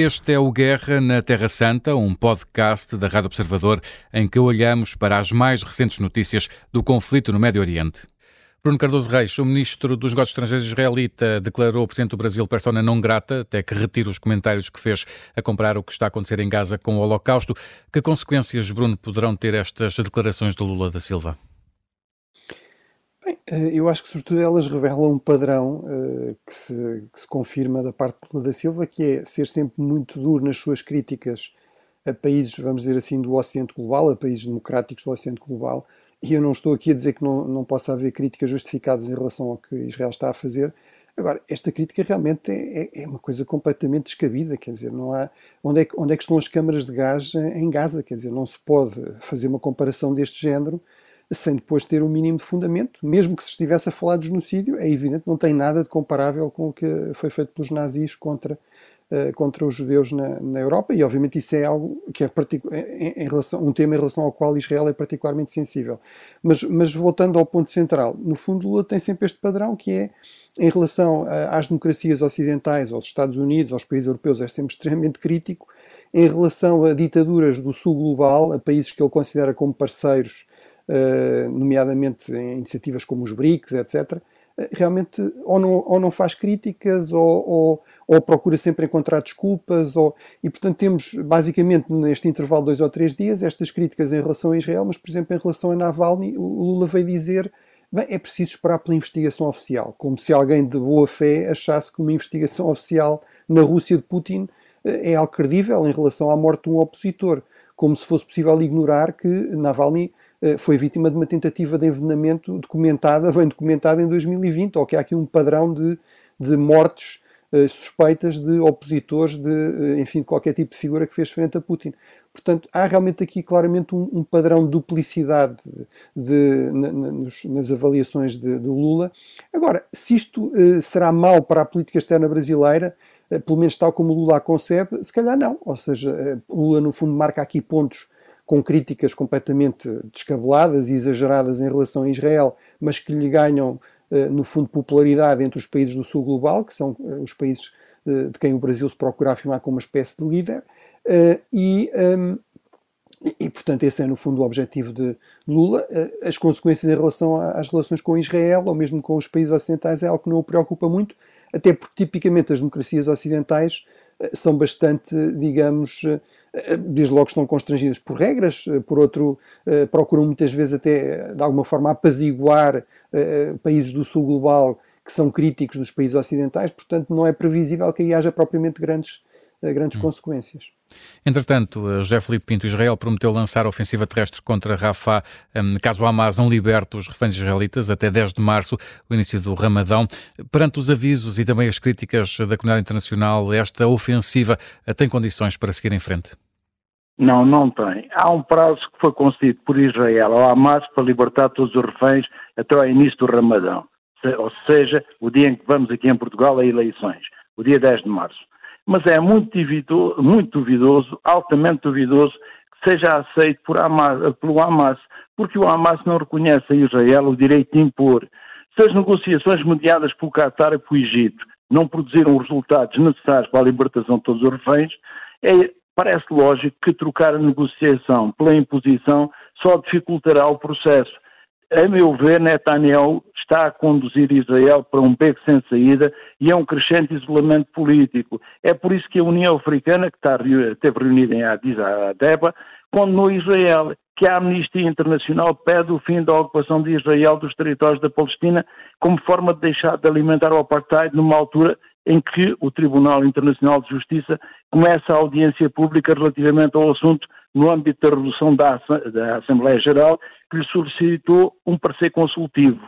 Este é o Guerra na Terra Santa, um podcast da Rádio Observador em que olhamos para as mais recentes notícias do conflito no Médio Oriente. Bruno Cardoso Reis, o ministro dos Negócios Estrangeiros israelita, declarou ao presidente do Brasil persona não grata, até que retire os comentários que fez a comparar o que está a acontecer em Gaza com o Holocausto. Que consequências, Bruno, poderão ter estas declarações de Lula da Silva? Bem, eh, eu acho que, sobretudo, elas revelam um padrão uh, que, se, que, se, confirma da parte de Lula da Silva, que é ser sempre muito duro nas suas críticas a países, vamos dizer assim, do Ocidente Global, a países democráticos do Ocidente Global. E eu não estou aqui a dizer que não, não possa haver críticas justificadas em relação ao que Israel está a fazer. Agora, esta crítica realmente é, é, é uma coisa completamente descabida, quer dizer, não há. Onde é, que, onde é que estão as câmaras de gás em Gaza? Quer dizer, não se pode fazer uma comparação deste género sem depois ter o um mínimo de fundamento, mesmo que se estivesse a falar de genocídio, é evidente, não tem nada de comparável com o que foi feito pelos nazis contra, uh, contra os judeus na, na, Europa, e obviamente isso é algo que é em, em, relação, um tema em relação ao qual Israel é particularmente sensível. Mas, mas voltando ao ponto central, no fundo Lula tem sempre este padrão que é em relação às democracias ocidentais, aos Estados Unidos, aos países europeus, é sempre extremamente crítico. Em relação a ditaduras do sul global, a países que ele considera como parceiros eh, nomeadamente em iniciativas como os BRICS, etc., eh, realmente ou não, ou não faz críticas ou, ou, ou, procura sempre encontrar desculpas ou, e portanto temos basicamente neste intervalo de dois ou três dias estas críticas em relação a Israel, mas por exemplo em relação a Navalny o Lula veio dizer bem, é preciso esperar pela investigação oficial, como se alguém de boa fé achasse que uma investigação oficial na Rússia de Putin eh, é algo credível em relação à morte de um opositor, como se fosse possível ignorar que Navalny eh, foi vítima de uma tentativa de envenenamento documentada, bem documentada em 2020, ou que há aqui um padrão de, de mortes uh, suspeitas de opositores, de, uh, enfim, qualquer tipo de figura que fez frente a Putin. Portanto, há realmente aqui claramente um, um padrão de duplicidade de, de, na, nas, nas, avaliações de, Lula. Agora, se isto uh, será mau para a política externa brasileira, pelo menos tal como Lula a concebe, se calhar não. Ou seja, Lula, no fundo, marca aqui pontos com críticas completamente descabeladas e exageradas em relação a Israel, mas que lhe ganham, eh, no fundo, popularidade entre os países do sul global, que são eh, os países eh, de quem o Brasil se procura afirmar como uma espécie de líder. E, ehm, e, portanto, esse é, no fundo, o objetivo de Lula. As consequências em relação às relações com Israel, ou mesmo com os países ocidentais, é algo que não o preocupa muito, até porque, tipicamente, as democracias ocidentais são bastante, digamos, desde logo estão constrangidas por regras, eh, por outro, eh, procuram muitas vezes até, de alguma forma, apaziguar eh, países do sul global que são críticos dos países ocidentais, portanto não é previsível que aí haja propriamente grandes, grandes hum. consequências. Entretanto, José Felipe Pinto Israel prometeu lançar a ofensiva terrestre contra Rafah hum, caso o Hamas não liberte os reféns israelitas até 10 de março, o início do Ramadão. Perante os avisos e também as críticas da comunidade internacional, esta ofensiva tem condições para seguir em frente? Não, não tem. Há um prazo que foi concedido por Israel ao Hamas para libertar todos os reféns até ao início do Ramadão. Ou seja, o dia em que vamos aqui em Portugal a eleições, o dia 10 de março. Mas é muito duvidoso, muito duvidoso altamente duvidoso, que seja aceito por Hamas, pelo Hamas, porque o Hamas não reconhece a Israel o direito de impor. Se as negociações mediadas pelo Qatar e pelo Egito não produziram os resultados necessários para a libertação de todos os reféns, é parece lógico que trocar a negociação pela imposição só dificultará o processo. A meu ver, Netanyahu está a conduzir Israel para um beco sem saída e é um crescente isolamento político. É por isso que a União Africana, que está, esteve reunida em Addis Abeba, condenou Israel, que a Amnistia Internacional pede o fim da ocupação de Israel dos territórios da Palestina como forma de deixar de alimentar o apartheid numa altura em que o Tribunal Internacional de Justiça começa a audiência pública relativamente ao assunto no âmbito da resolução da, da Assembleia Geral, que lhe solicitou um parecer consultivo.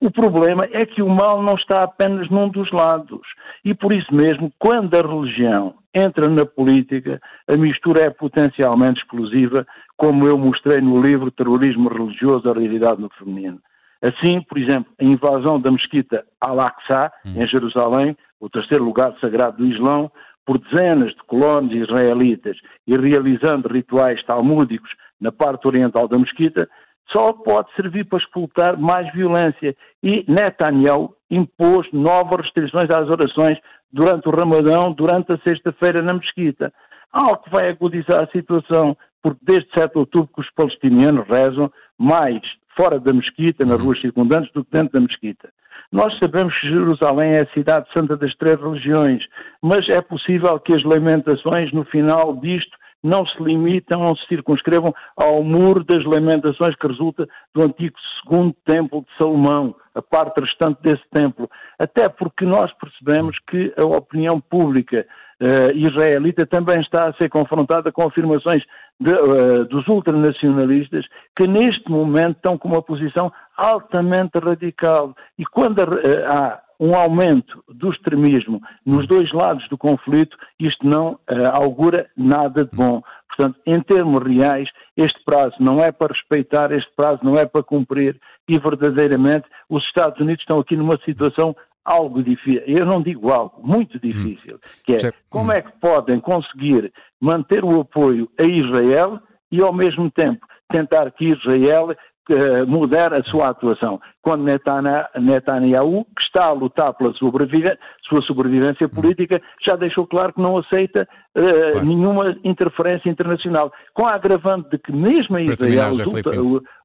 O problema é que o mal não está apenas num dos lados. E por isso mesmo, quando a religião entra na política, a mistura é potencialmente explosiva, como eu mostrei no livro Terrorismo Religioso, a Realidade no Feminino. Assim, por exemplo, a invasão da mesquita Al-Aqsa, hum. em Jerusalém, o terceiro lugar sagrado do Islão, por dezenas de colonos israelitas e realizando rituais talmúdicos na parte oriental da mesquita, só pode servir para explotar mais violência. E Netanyahu impôs novas restrições às orações durante o Ramadão, durante a sexta-feira na mesquita. Algo que vai agudizar a situação, porque desde 7 de outubro que os palestinianos rezam mais fora da mesquita, nas ruas circundantes, do que dentro da mesquita. Nós sabemos que Jerusalém é a cidade santa das três religiões, mas é possível que as lamentações no final disto não se limitam, não se circunscrevam ao muro das lamentações que resulta do antigo segundo templo de Salomão, a parte restante desse templo. Até porque nós percebemos que a opinião pública uh, israelita também está a ser confrontada com afirmações de, uh, dos ultranacionalistas que neste momento estão com uma posição altamente radical. E quando uh, há um aumento do extremismo nos dois lados do conflito, isto não uh, augura nada de bom. Portanto, em termos reais, este prazo não é para respeitar, este prazo não é para cumprir e verdadeiramente os Estados Unidos estão aqui numa situação algo difícil, eu não digo algo, muito difícil, que é como é que podem conseguir manter o apoio a Israel e ao mesmo tempo tentar que Israel mudar a sua atuação. Quando Netanyahu, que está a lutar pela sobrevivência, sua sobrevivência política, já deixou claro que não aceita uh, claro. nenhuma interferência internacional. Com a agravante de que mesmo em Israel, os ultra,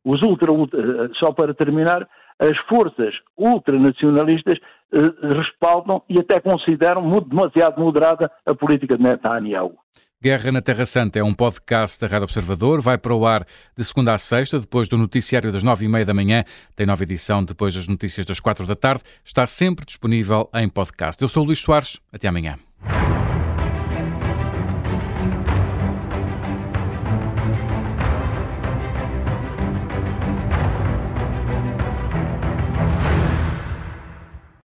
os ultra, ultra, só para terminar, as forças ultranacionalistas uh, respaldam e até consideram demasiado moderada a política de Netanyahu. Guerra na Terra Santa é um podcast da Rádio Observador. Vai para o ar de segunda a sexta, depois do noticiário das nove e meia da manhã. Tem nova edição depois das notícias das quatro da tarde. Está sempre disponível em podcast. Eu sou o Luís Soares. Até amanhã.